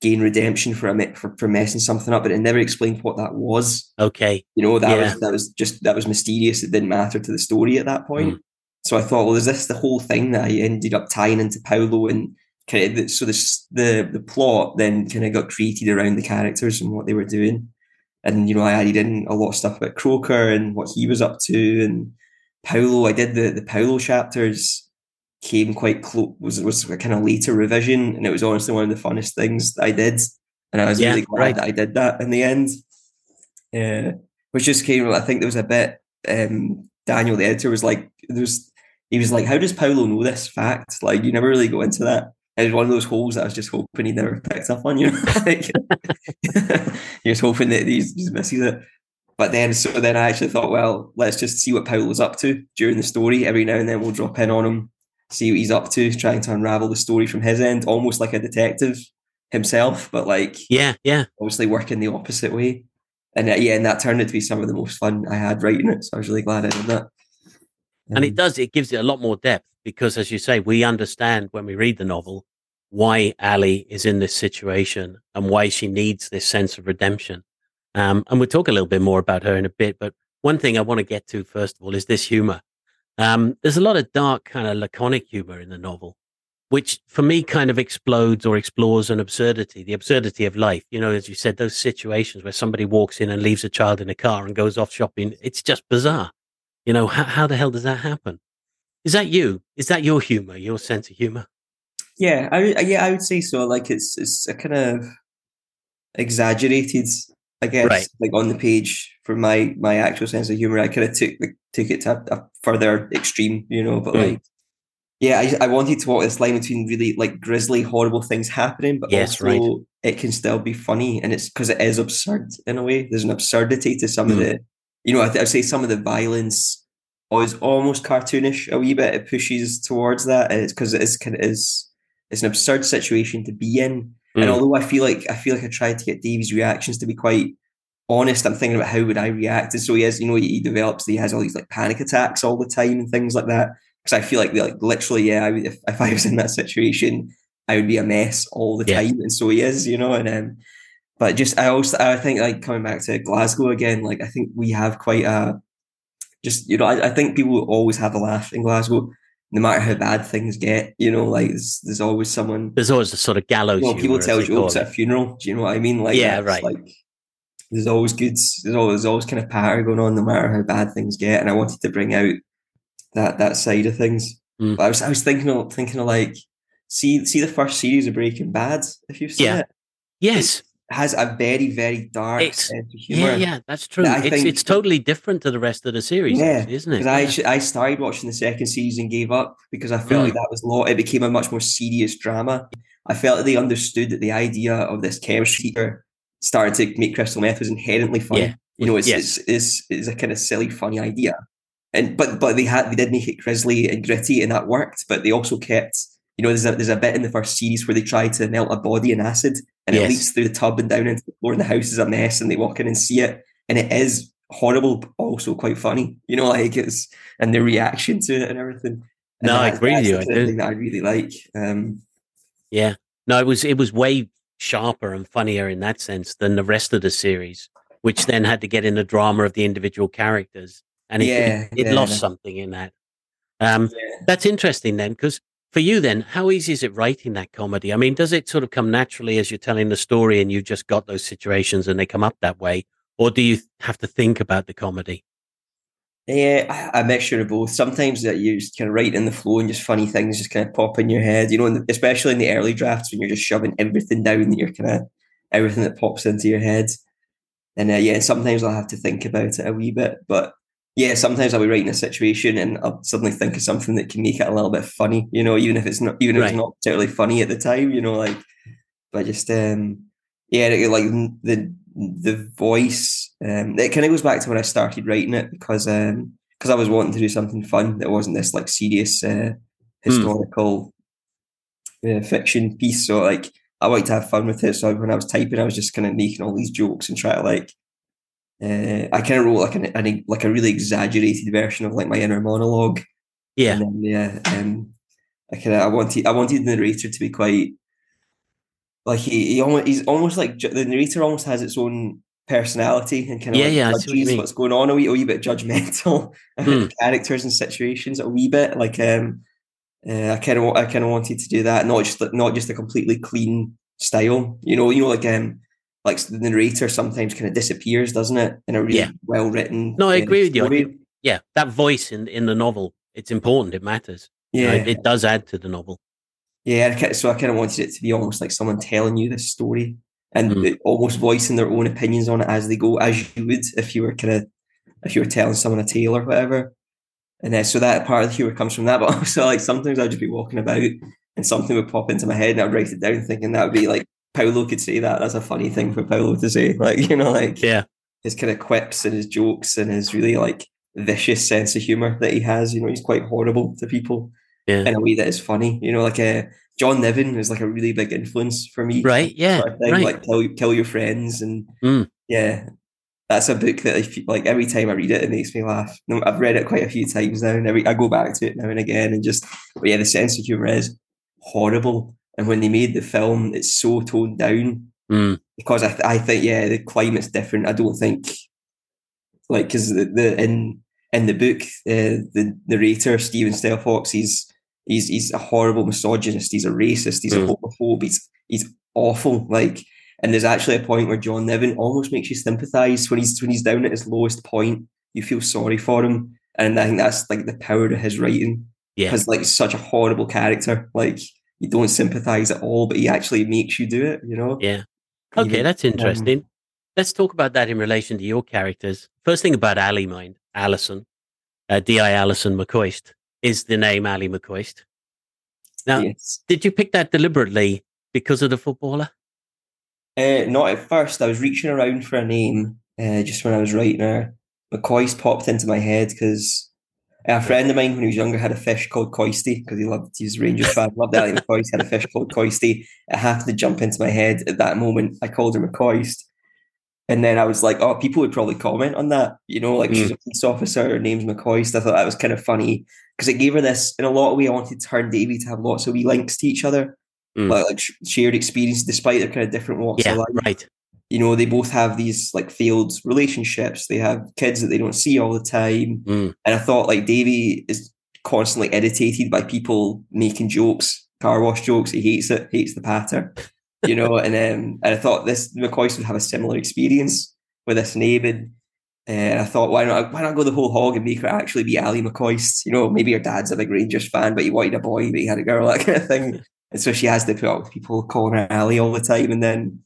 gain redemption for a for, for messing something up, but it never explained what that was. Okay, You know, that Yeah. was that was just that was mysterious. It didn't matter to the story at that point. Mm. So I thought, well, is this the whole thing that I ended up tying into Paolo and kind of so this the the plot then kind of got created around the characters and what they were doing. And you know, I added in a lot of stuff about Croker and what he was up to and Paolo. I did the the Paolo chapters came quite close was was a kind of later revision and it was honestly one of the funnest things I did. And I was Yeah, really glad right. that I did that in the end. Yeah. Which just came I think there was a bit um Daniel the editor was like there's he was like, How does Paolo know this fact? Like you never really go into that. It was one of those holes that I was just hoping he never picked up on, you know. [LAUGHS] like, [LAUGHS] you're just hoping that he just misses it. But then so then I actually thought, well, let's just see what Paolo's up to during the story. Every now and then we'll drop in on him, see what he's up to, trying to unravel the story from his end, almost like a detective himself, but like yeah, yeah. obviously working the opposite way. And uh, yeah, and that turned out to be some of the most fun I had writing it. So I was really glad I did that. And Um, it does, it gives it a lot more depth because, as you say, we understand when we read the novel why Ally is in this situation and why she needs this sense of redemption. Um, and we'll talk a little bit more about her in a bit. But one thing I want to get to, first of all, is this humor. Um, there's a lot of dark, kind of laconic humor in the novel, which for me kind of explodes or explores an absurdity, the absurdity of life. You know, as you said, those situations where somebody walks in and leaves a child in a car and goes off shopping, it's just bizarre. You know, how, how the hell does that happen? Is that you? Is that your humor, your sense of humor? yeah, I would- yeah, I would say so. Like it's it's a kind of exaggerated, I guess. Right. Like on the page for my my actual sense of humor, I kind of took like, took it to a, a further extreme, you know. But Mm. like, yeah, I, I wanted to walk this line between really like grisly, horrible things happening, but Yes, also right. it can still be funny, and it's because it is absurd in a way. There's an absurdity to some of Mm. the, you know, I th- I'd say some of the violence is almost cartoonish a wee bit. It pushes towards that, and it's because it is kind of is it's an absurd situation to be in. And Mm. although I feel like I feel like I tried to get Davey's reactions to be quite honest, I'm thinking about how would I react. And so he has, you know, he, he develops, he has all these like panic attacks all the time and things like that. Because I feel like, like literally, yeah, I, would- if if I was in that situation, I would be a mess all the Yeah. time, and so he is, you know. And um, but just I also I think like coming back to Glasgow again, like I think we have quite a just you know I, I think people always have a laugh in Glasgow. no matter how bad things get, you know, like there's, there's always someone. There's always a sort of gallows. You know, people tell jokes at a funeral. Do you know what I mean? Like, yeah, right. Like, there's always good. There's always, there's always kind of power going on, no matter how bad things get. And I wanted to bring out that that side of things. Mm. But I was I was thinking of thinking of like see see the first series of Breaking Bad if you've seen Yeah. it. Yes. It has a very very dark It's- sense of humor. Yeah, yeah, that's true. I It's think- it's totally different to the rest of the series, Yeah, isn't it? Because I I started watching the second season, gave up because I felt Mm. like that was law. It became a much more serious drama. I felt that they understood that the idea of this chemistry teacher started to make crystal meth was inherently funny. Yeah. You know, it's, Yes. it's, it's it's a kind of silly, funny idea. And but but they had they did make it grisly and gritty, and that worked. But they also kept you know there's a there's a bit in the first series where they try to melt a body in acid, and Yes. it leaks through the tub and down into the floor, and the house is a mess, and they walk in and see it, and it is horrible, but also quite funny. You know, [LAUGHS] like it's and the reaction to it and everything. And No, I agree with you, I kind do. thing that I really like. Um, Yeah. No, it was it was way sharper and funnier in that sense than the rest of the series, which then had to get in the drama of the individual characters, and it Yeah, it, it yeah. lost something in that. Um, yeah. that's interesting then, because for you then, how easy is it writing that comedy? I mean, does it sort of come naturally as you're telling the story and you've just got those situations and they come up that way, or do you have to think about the comedy? Yeah, a mixture of both. Sometimes that you just kind of write in the flow and just funny things just kind of pop in your head, you know, and especially in the early drafts when you're just shoving everything down that you're kind of everything that pops into your head. And uh, yeah, sometimes I'll have to think about it a wee bit, but yeah, sometimes I'll be writing a situation and I'll suddenly think of something that can make it a little bit funny, you know, even if it's not even if Right. it's not particularly funny at the time, you know, like but just um yeah, like the the voice um it kind of goes back to when I started writing it because um because I was wanting to do something fun that wasn't this like serious uh, historical uh, fiction piece. So like I like to have fun with it. So when I was typing, I was just kind of making all these jokes and try to like. Uh, I kind of wrote like an, an like a really exaggerated version of like my inner monologue. Yeah. And then, yeah, um, I kind of I wanted I wanted the narrator to be quite like he, he almost he's almost like the narrator almost has its own personality and kind of Yeah, like yeah, judges what's going on a wee, a wee bit judgmental [LAUGHS] Hmm. characters and situations a wee bit like um uh, I kind of I kind of wanted to do that not just not just a completely clean style you know you know like um like the narrator sometimes kind of disappears doesn't it in a really Yeah. well written No, I agree with you. Think- Yeah, that voice in in the novel, it's important. It matters. You know, yeah it, it does add to the novel. Yeah, so I kind of wanted it to be almost like someone telling you this story and Mm. almost voicing their own opinions on it as they go, as you would if you were kind of if you were telling someone a tale or whatever. And then so that part of the humor comes from that, [LAUGHS] but also like sometimes I'd just be walking about and something would pop into my head and I'd write it down thinking that would be like Paolo could say that. That's a funny thing for Paolo to say. [LAUGHS] Like, you know, like Yeah. his kind of quips and his jokes and his really like vicious sense of humor that he has. You know, he's quite horrible to people Yeah. in a way that is funny. You know, like uh, John Niven is like a really big influence for me. Right. Yeah. sort of thing, Right. Like tell kill your friends and Mm. yeah, that's a book that I feel, like every time I read it, it makes me laugh. No, I've read it quite a few times now, and every I go back to it now and again, and just but yeah, the sense of humor is horrible. And when they made the film, it's so toned down Mm. because I, th- I think yeah the climate's different. I don't think like because the, the in in the book uh, the narrator Steven Stelfox he's he's he's a horrible misogynist. He's a racist. He's Mm. a homophobe. He's he's awful. Like and there's actually a point where John Niven almost makes you sympathise when he's when he's down at his lowest point. You feel sorry for him, and I think that's like the power of his writing Yeah. because like such a horrible character. Like you don't sympathise at all, but he actually makes you do it. You know. Yeah. Okay, Even- that's um, interesting. Let's talk about that in relation to your characters. First thing about Ally Mind, Alison, uh, D.I. Alison McCoist, is the name Ally McCoist. Now, Yes. did you pick that deliberately because of the footballer? Uh, not at first. I was reaching around for a name uh, just when I was writing her. McCoist popped into my head because a friend of mine when he was younger had a fish called Coisty because he loved was a Rangers fan, loved Ally [LAUGHS] McCoist, had a fish called Coisty. It happened to jump into my head at that moment. I called her McCoist. And then I was like, oh, people would probably comment on that. You know, like she's a police officer, her name's McCoist. So I thought that was kind of funny because it gave her this, in a lot of way, I wanted her and Davey to have lots of wee links to each other, Mm. like, like shared experience despite their kind of different walks Yeah, of life right. you know they both have these like failed relationships they have kids that they don't see all the time Mm. and i thought like davey is constantly irritated by people making jokes, car wash jokes. He hates it, hates the patter, [LAUGHS] you know. and um, and I thought this McCoist would have a similar experience with this name, and, uh, and I thought, why not? Why not go the whole hog and make her actually be Ally McCoist? You know, maybe her dad's a big Rangers fan, but he wanted a boy, but he had a girl, [LAUGHS] that kind of thing. And so she has to put up with people calling her Ally all the time, and then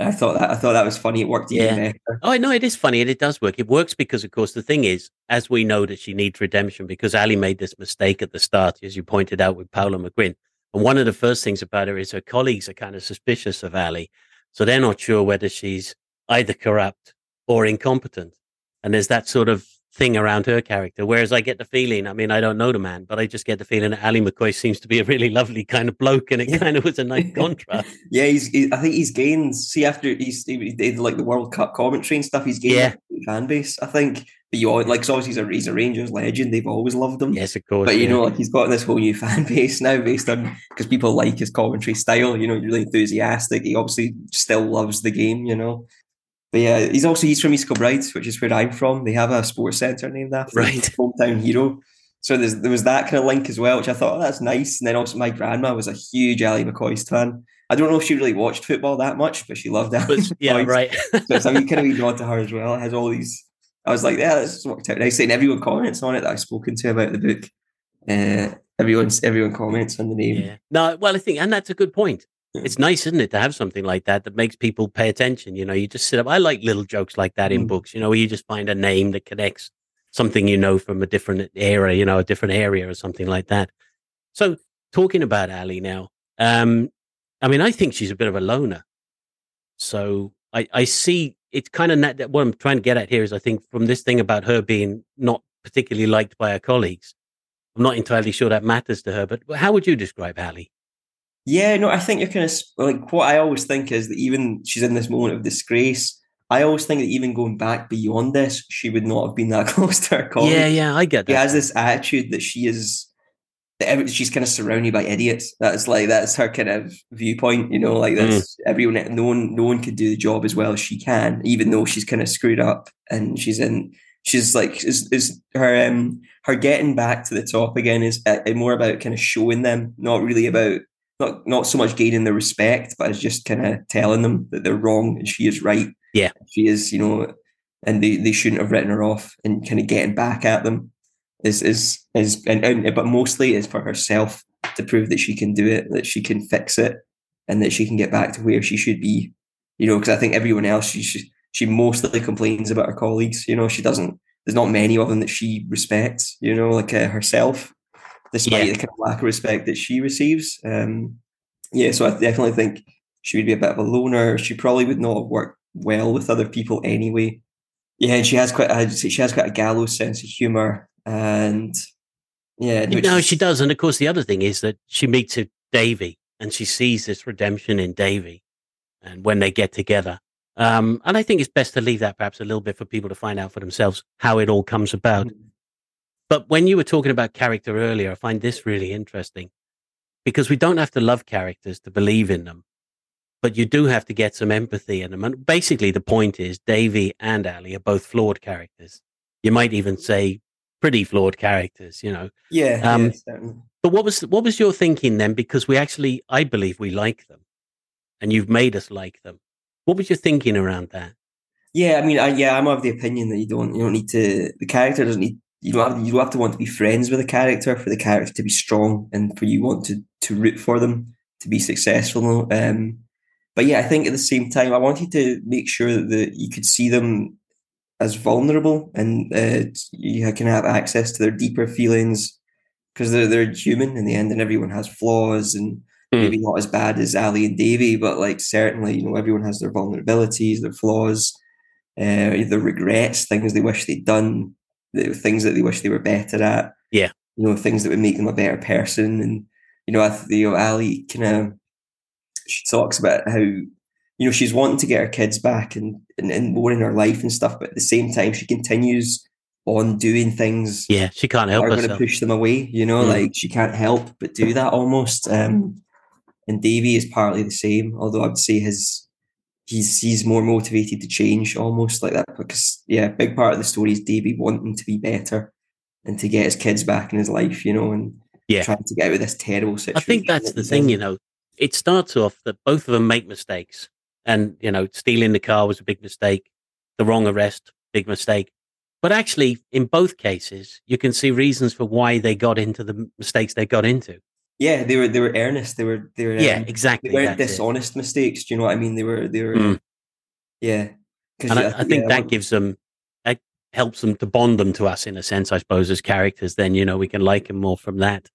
I thought that I thought that was funny. It worked yeah. better. Oh no, it is funny and it does work. It works because, of course, the thing is, as we know that she needs redemption because Ally made this mistake at the start, as you pointed out with Paula McGuinn. And one of the first things about her is her colleagues are kind of suspicious of Ally, so they're not sure whether she's either corrupt or incompetent. And there's that sort of thing around her character. Whereas I get the feeling, I mean, I don't know the man, but I just get the feeling that Ally McCoist seems to be a really [LAUGHS] lovely kind of bloke, and it kind of was a nice [LAUGHS] contrast. yeah, he's. He, I think he's gained. See, after he's he did like the World Cup commentary and stuff, he's gained yeah. fan base. I think. But you like, obviously he's a, he's a Rangers legend. They've always loved him. Yes, of course. But you yeah. know, like he's got this whole new [LAUGHS] fan base now based on because people like his commentary style. You know, really enthusiastic. He obviously still loves the game. You know, but yeah, he's also he's from East Kilbride, which is where I'm from. They have a sports centre named after right. hometown hero. So there was that kind of link as well, which I thought oh, that's nice. And then also my grandma was a huge Ally McCoist fan. I don't know if she really watched football that much, but she loved Ally. But, [LAUGHS] yeah, right. so it's mean, kind of be drawn to her as well. It has all these. I was like, yeah, this worked out nice. And everyone comments on it that I've spoken to about the book. Uh, everyone's everyone comments on the name. Yeah. No, well, I think, and that's a good point it's nice, isn't it, to have something like that that makes people pay attention. You know, you just sit up. I like little jokes like that in mm. books. You know, where you just find a name that connects something you know from a different era, you know, a different area or something like that. So, talking about Ally now, um, I mean, I think she's a bit of a loner. So I, I see it's kind of that. What I'm trying to get at here is, I think from this thing about her being not particularly liked by her colleagues, I'm not entirely sure that matters to her. But how would you describe Ally? Yeah, no, I think you're kind of like what I always think is that even she's in this moment of disgrace. I always think that even going back beyond this, she would not have been that [LAUGHS] close to her colleague. Yeah, yeah, I get that. She has this attitude that she is, that she's kind of surrounded by idiots. That's like that's her kind of viewpoint. You know, like that's mm. everyone. No one, no one could do the job as well as she can, even though she's kind of screwed up and she's in. She's like is, is her um her getting back to the top again is uh, more about kind of showing them, not really about not not so much gaining their respect, but it's just kind of telling them that they're wrong and she is right. Yeah, she is. You know, and they, they shouldn't have written her off and kind of getting back at them is is is and, and but mostly is for herself to prove that she can do it, that she can fix it, and that she can get back to where she should be. You know, because I think everyone else she she, she mostly complains about her colleagues. You know, she doesn't. There's not many of them that she respects. You know, like uh, herself despite yeah. the kind of lack of respect that she receives. Um, yeah, so I definitely think she would be a bit of a loner. She probably would not have worked well with other people anyway. Yeah, and she has quite a, she has quite a gallows sense of humor, and yeah, no, she does. And of course, the other thing is that she meets Davey, and she sees this redemption in Davey, and when they get together. Um, and I think it's best to leave that perhaps a little bit for people to find out for themselves how it all comes about. Mm-hmm. But when you were talking about character earlier, I find this really interesting because we don't have to love characters to believe in them, but you do have to get some empathy in them. And basically, the point is Davey and Ally are both flawed characters. You might even say pretty flawed characters, you know. Yeah. Um, yeah but what was what was your thinking then? Because we actually, I believe, we like them, and you've made us like them. What was your thinking around that? Yeah, I mean, I, yeah, I'm of the opinion that you don't you don't need to the character doesn't need you don't have you don't have to want to be friends with a character for the character to be strong and for you want to to root for them to be successful. Um, but yeah, I think at the same time, I wanted to make sure that you could see them as vulnerable and uh, you can have access to their deeper feelings because they're they're human in the end, and everyone has flaws and mm. maybe not as bad as Ally and Davey, but like certainly you know everyone has their vulnerabilities, their flaws, uh, their regrets, things they wish they'd done the things that they wish they were better at. Yeah. You know, things that would make them a better person. And, you know, I, you know, Ally kind of, she talks about how, you know, she's wanting to get her kids back and, and, and more in her life and stuff, but at the same time, she continues on doing things. Yeah, she can't help. Are going to push them away. You know, mm. like she can't help but do that almost. Um, and Davey is partly the same, although I'd say his he's he's more motivated to change almost like that because yeah, big part of the story is Davey wanting to be better and to get his kids back in his life, you know, and yeah. trying to get out of this terrible situation. I think that's the thing, you know. It starts off that both of them make mistakes, and you know, stealing the car was a big mistake. The wrong arrest, big mistake. But actually, in both cases, you can see reasons for why they got into the mistakes they got into. Yeah, they were they were earnest. They were they were yeah, um, exactly. They weren't dishonest it. mistakes. Do you know what I mean? They were they were mm. yeah. And I, I, think yeah, that gives them that helps them to bond them to us in a sense, I suppose, as characters. Then you know we can like them more from that.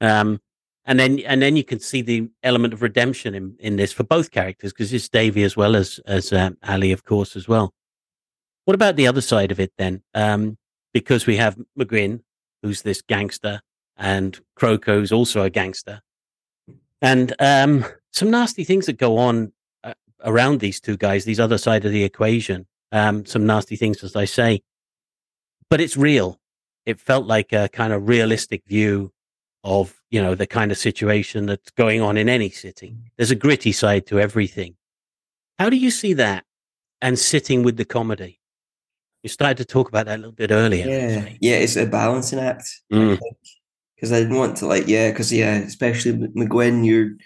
Um, and then and then you can see the element of redemption in, in this for both characters because it's Davey as well as as um, Ally, of course, as well. What about the other side of it then? Um, because we have McGuinn, who's this gangster, and Croco's also a gangster, and um, some nasty things that go on uh, around these two guys, these other side of the equation. Um, some nasty things, as I say, but it's real. It felt like a kind of realistic view of you know the kind of situation that's going on in any city. There's a gritty side to everything. How do you see that? And sitting with the comedy, you started to talk about that a little bit earlier. Yeah, yeah, it's a balancing act. Mm. Because I, didn't want to like, yeah, because yeah, especially McGuinn, you're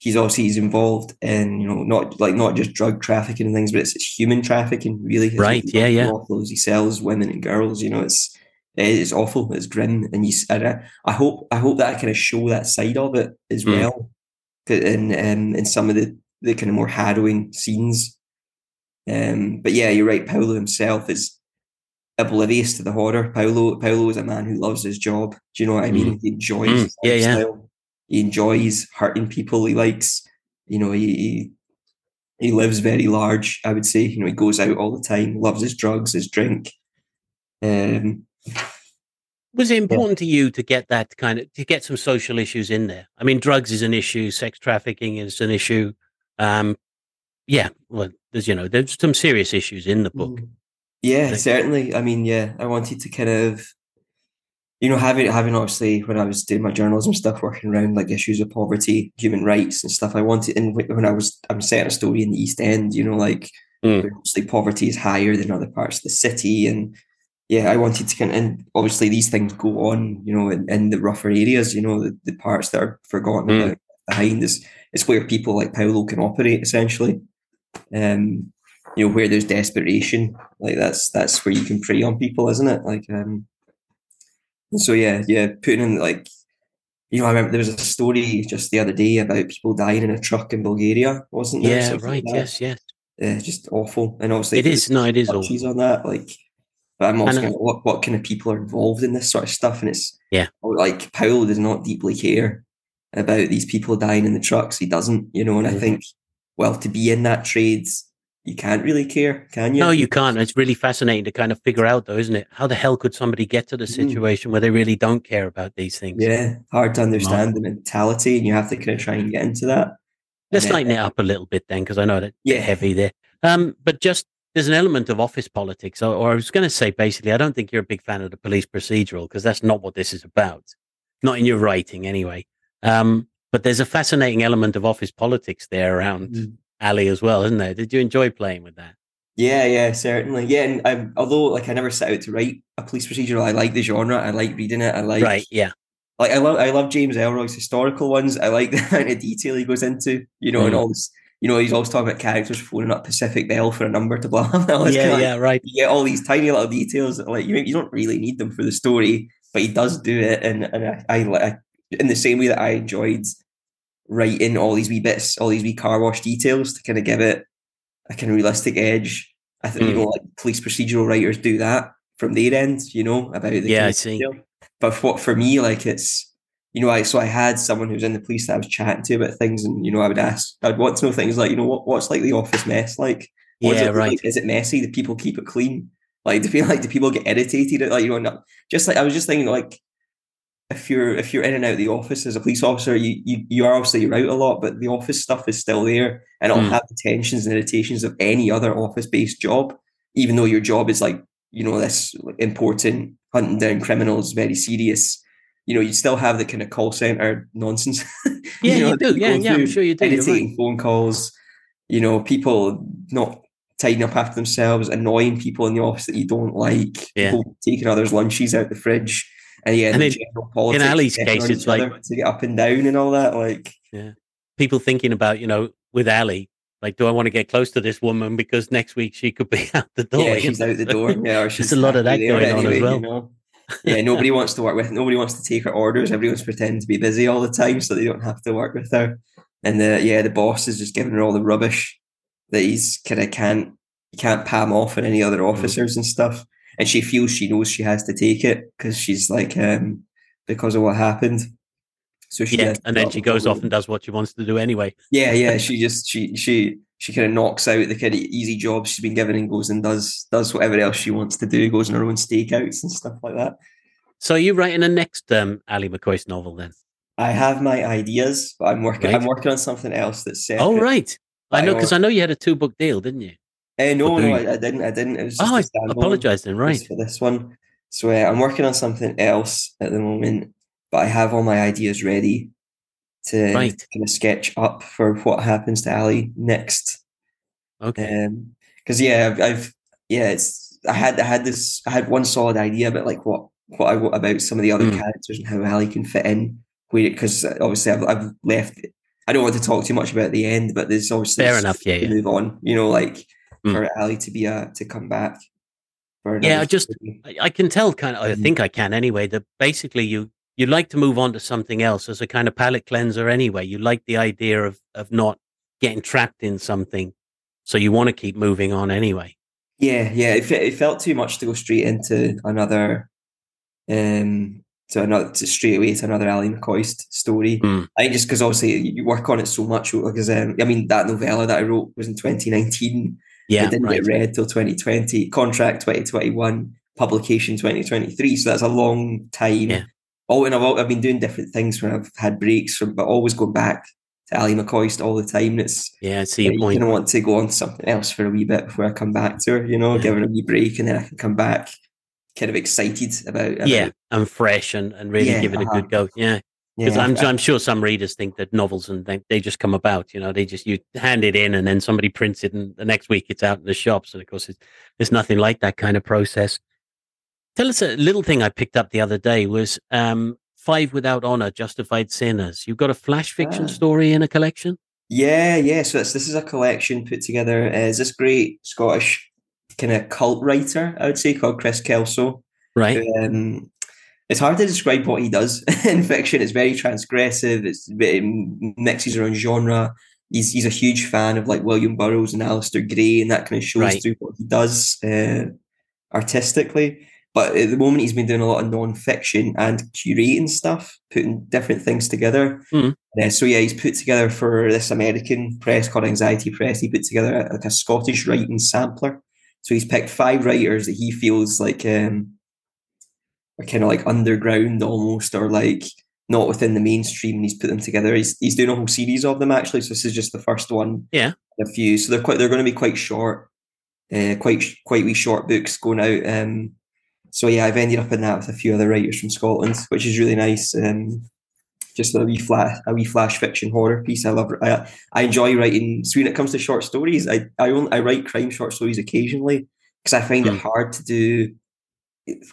he's obviously he's involved in you know not like not just drug trafficking and things, but it's, it's human trafficking really. Right. Yeah. Yeah. He sells women and girls. You know, it's it's awful. It's grim, and you. I, I hope I hope that I kind of show that side of it as mm. well, in um, in some of the the kind of more harrowing scenes. Um, but yeah, you're right. Paolo himself is oblivious to the horror. Paolo Paolo is a man who loves his job. Do you know what I mean? Mm. He enjoys mm. yeah, yeah. He enjoys hurting people. He likes, you know, he, he he lives very large. I would say, you know, he goes out all the time, loves his drugs, his drink. Um, was it important yeah. to you to get that kind of to get some social issues in there? I mean, drugs is an issue, sex trafficking is an issue. Um, yeah, well, there's you know there's some serious issues in the book. Mm. Yeah, certainly. I mean, yeah, I wanted to kind of, you know, having having obviously when I was doing my journalism stuff, working around like issues of poverty, human rights, and stuff. I wanted, and when I was, I'm setting a story in the East End, you know, like mm. obviously poverty is higher than other parts of the city, and yeah, I wanted to kind of, and obviously these things go on, you know, in, in the rougher areas, you know, the, the parts that are forgotten mm. behind is it's where people like Paolo can operate essentially. Um, you know, where there's desperation, like that's that's where you can prey on people, isn't it? Like, um, so yeah, yeah, putting in like, you know, I remember there was a story just the other day about people dying in a truck in Bulgaria, wasn't there? Yeah, right. Like yes, yes. Yeah, just awful, and obviously it is. No, it is awful. on that, like but I'm also kind of, what what kind of people are involved in this sort of stuff, and it's yeah, like Paolo does not deeply care about these people dying in the trucks. He doesn't, you know, and mm-hmm. I think well to be in that trade, you can't really care, can you? No, you can't. It's really fascinating to kind of figure out, though, isn't it? How the hell could somebody get to the mm. situation mm. where they really don't care about these things? Yeah, hard to understand the mentality, and you have to kind of try and get into that. Let's lighten it up a little bit then, because I know that yeah. heavy there. Um, but just there's an element of office politics, or, or I was going to say basically, I don't think you're a big fan of the police procedural because that's not what this is about, not in your writing anyway. Um, but there's a fascinating element of office politics there around mm. Ally as well, isn't there? Did you enjoy playing with that? Yeah, yeah, certainly. Yeah, and um, although like I never set out to write a police procedural, I like the genre. I like reading it. I like right. Yeah. Like I love I love James Ellroy's historical ones. I like [LAUGHS] the kind of detail he goes into, you know, mm. and all this you know, he's always talking about characters phoning up Pacific Bell for a number to blah [LAUGHS] blah. yeah, yeah, right. You get all these tiny little details that, like, you you don't really need them for the story, but he does do it, and and I, I, I in the same way that I enjoyed writing all these wee bits, all these wee car wash details to kind of give it a kind of realistic edge. I think mm. you know, like police procedural writers do that from their end, you know, about the yeah, I see. Detail. But for, for me, like it's you know, I so I had someone who was in the police that I was chatting to about things, and you know, I would ask, I'd want to know things like, you know, what what's like the office mess like? What yeah, is right. Like? Is it messy? Do people keep it clean? Like, do feel [LAUGHS] like do people get irritated? At, like, you know, not, just like I was just thinking, like, if you're if you're in and out of the office as a police officer, you you, you are obviously you're out a lot, but the office stuff is still there, and it'll mm. have the tensions and irritations of any other office based job, even though your job is like you know this important hunting down criminals, very serious you know, you still have the kind of call center nonsense. [LAUGHS] Yeah, you, know, you do. Yeah, yeah, I'm sure you do. Taking right. phone calls, you know, people not tidying up after themselves, annoying people in the office that you don't like, Yeah. people taking others' lunches out the fridge. And yeah, And the in- general politics in Ally's case, it's like- to get up and down and all that. Like, yeah, People thinking about, you know, with Ally, like, do I want to get close to this woman because next week she could be [LAUGHS] out the door? yeah, she's out the door. Yeah, or [LAUGHS] she's a lot of that going on as well. You know? [LAUGHS] Yeah, nobody wants to work with. Nobody wants to take her orders. Everyone's pretending to be busy all the time, so they don't have to work with her. And the yeah, the boss is just giving her all the rubbish that he's kind of can't he can't palm off on any Mm. other officers and stuff. And she feels she knows she has to take it because she's like um because of what happened. So she yeah. And then she goes off and does what she wants to do anyway. yeah, yeah. [LAUGHS] She just she she she kind of knocks out the kind of easy job she's been given and goes and does does whatever else she wants to do. Goes on her own stakeouts and stuff like that. So are you writing a next um, Ally McCoist novel then? I have my ideas, but I'm working. Right. I'm working on something else that's separate. Oh, right. I know. because I know you had a two book deal, didn't you? Uh, no, no. I, I didn't. I didn't. It was just Oh, I apologize then. Right. for this one. So uh, I'm working on something else at the moment, but I have all my ideas ready to Right. kind of sketch up for what happens to Ally next. Okay. Um, because yeah, I've, I've yeah, it's I had I had this I had one solid idea about like what what I want about some of the other Mm. characters and how Ally can fit in. Because obviously I've, I've left. I don't want to talk too much about the end, but there's obviously Fair enough, yeah, to yeah. move on. You know, like Mm. for Ally to be a to come back. For Yeah, I just- I, I can tell kind of, I Mhm. think I can anyway, that basically you, you like to move on to something else as a kind of palate cleanser anyway. You like the idea of, of not getting trapped in something. So you want to keep moving on anyway. Yeah, yeah. It, it felt too much to go straight into another, um, to another to straight away to another Ally McCoist story. Mm. I think just because obviously you you work on it so much. Because um, I mean, that novella that I wrote was in 2019. Yeah. it didn't right. get read till 2020. Contract 2021. Publication 2023. So that's a long time. Yeah. Oh, and I've, I've been doing different things when I've had breaks from, but always going back to Ally McCoist all the time. And it's Yeah. I see your you point. of want to go on to something else for a wee bit before I come back to her, you know, Yeah. give her a wee break and then I can come back kind of excited about, about Yeah. And fresh and, and really Yeah, give it a uh-huh. good go. Yeah. Yeah, Because I'm, I- I'm sure some readers think that novels and they, they just come about, you know, they just, you hand it in and then somebody prints it and the next week it's out in the shops. And of course, it's, it's nothing like that kind of process. Tell us a little thing I picked up the other day was um, Five Without Honor, Justified Sinners. You've got a flash fiction Ah. story in a collection? yeah, yeah. So it's, this is a collection put together as this great Scottish kind of cult writer, I would say, called Chris Kelso. Right. Um, it's hard to describe what he does [LAUGHS] in fiction. It's very transgressive. It's it mixes around genre. He's he's a huge fan of like William Burroughs and Alasdair Gray, and that kind of shows Right. through what he does uh, artistically. But at the moment, he's been doing a lot of non-fiction and curating stuff, putting different things together. Mhm. Uh, so yeah, he's put together for this American press called Anxiety Press. He put together a, like a Scottish writing sampler. So he's picked five writers that he feels like um, are kind of like underground almost, or like not within the mainstream. And he's put them together. He's he's doing a whole series of them actually. So this is just the first one. Yeah. A few. So they're quite they're going to be quite short, uh, quite quite wee short books going out. Um, so yeah, I've ended up in that with a few other writers from Scotland, which is really nice. Um, just a wee flash, a wee flash fiction horror piece. I love. I, I enjoy writing. So when it comes to short stories, I I only, I write crime short stories occasionally because I find Hmm. it hard to do.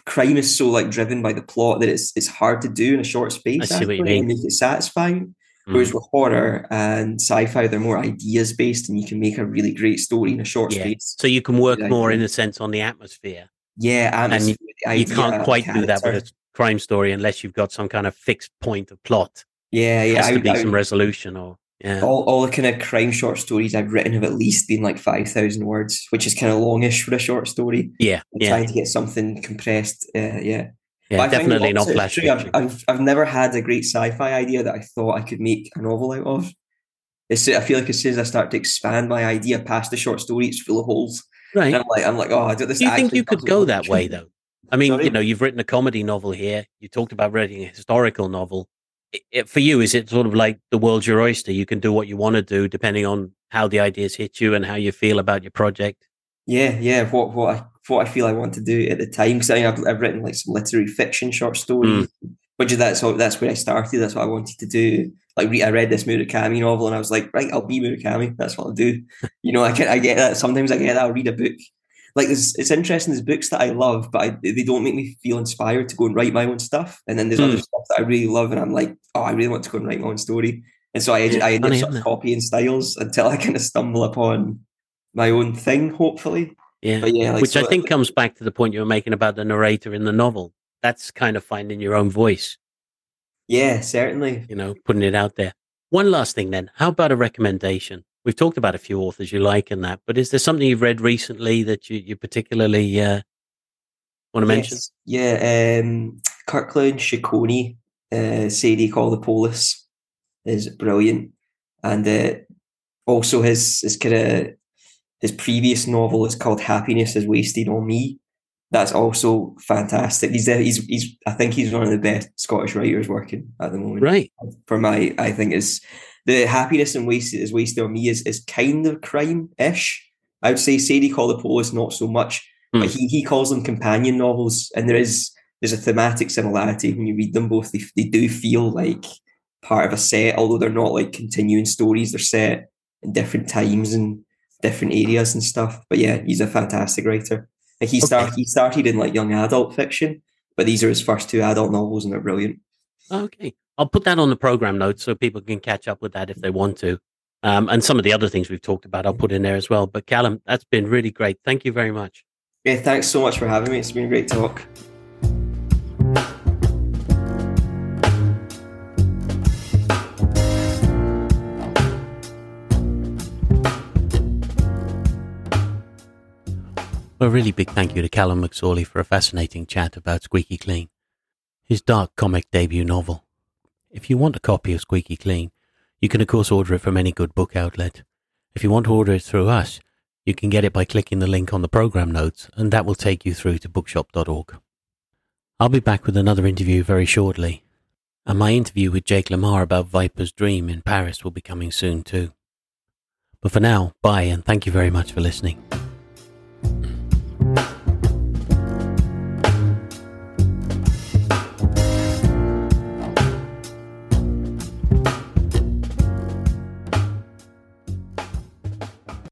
Crime is so like driven by the plot that it's it's hard to do in a short space. I see what you actually, mean. and make it satisfying. Mm. Whereas with horror and sci-fi, they're more ideas based, and you can make a really great story in a short Yeah. space. So you can work more in a sense on the atmosphere. Yeah, atmosphere, you idea, can't quite do that with a crime story unless you've got some kind of fixed point of plot. Yeah, It yeah. has I to be I some resolution or yeah. all, all the kind of crime short stories I've written have at least been like 5,000 words, which is kind of longish for a short story. yeah, I'm yeah, trying to get something compressed. Uh, yeah. yeah. But definitely not flash I've. I've, I've never had a great sci fi idea that I thought I could make a novel out of. It's, I feel like as soon as I start to expand my idea past the short story, it's full of holes. Right. And I'm like, I'm like, oh, I do this. Do you think you could go that way though? I mean, Sorry? you know, you've written a comedy novel here. You talked about writing a historical novel. I- it- for you, is it sort of like the world's your oyster? You can do what you want to do depending on how the ideas hit you and how you feel about your project. Yeah, yeah. What what I what I feel I want to do at the time because I've I've written like some literary fiction short stories, mm. which is that's that's where I started. That's what I wanted to do. Like I read this Murakami novel and I was like, right, I'll be Murakami. That's what I'll do. You know, I get I get that. Sometimes I get that. I'll read a book. Like it's, it's interesting. There's books that I love, but I, they don't make me feel inspired to go and write my own stuff. And then there's mm. other stuff that I really love, and I'm like, oh, I really want to go and write my own story. And so I, yeah, I end up sort of copying styles until I kind of stumble upon my own thing, hopefully. Yeah, yeah like, which so I think comes back to the point you were making about the narrator in the novel. That's kind of finding your own voice. Yeah, certainly. You know, putting it out there. One last thing then. How about a recommendation? We've talked about a few authors you like and that, but is there something you've read recently that you, you particularly uh, want to mention? Yeah, um, Kirkland Ciccone, uh, Sadie Call the Polis is brilliant. And uh, also his, his kind of his previous novel is called Happiness is Wasted on Me. That's also fantastic. He's he's he's I think he's one of the best Scottish writers working at the moment. Right. For my I think is the happiness and wasted is wasted on me is is kind of crime-ish. I would say Sadie Call the Polis not so much. Mm. But he he calls them companion novels, and there is there's a thematic similarity when you read them both. They, they do feel like part of a set, although they're not like continuing stories. They're set in different times and different areas and stuff. But yeah, he's a fantastic writer. Like he okay. started he started in like young adult fiction, but these are his first two adult novels and they're brilliant. Okay. I'll put that on the program notes so people can catch up with that if they want to. Um, and some of the other things we've talked about, I'll put in there as well. But Callum, that's been really great. Thank you very much. Yeah, thanks so much for having me. It's been a great talk. A really big thank you to Callum McSorley for a fascinating chat about Squeaky Clean, his dark comic debut novel. If you want a copy of Squeaky Clean, you can of course order it from any good book outlet. If you want to order it through us, you can get it by clicking the link on the program notes, and that will take you through to bookshop.org. I'll be back with another interview very shortly, and my interview with Jake Lamar about Viper's Dream in Paris will be coming soon too. But for now, bye and thank you very much for listening.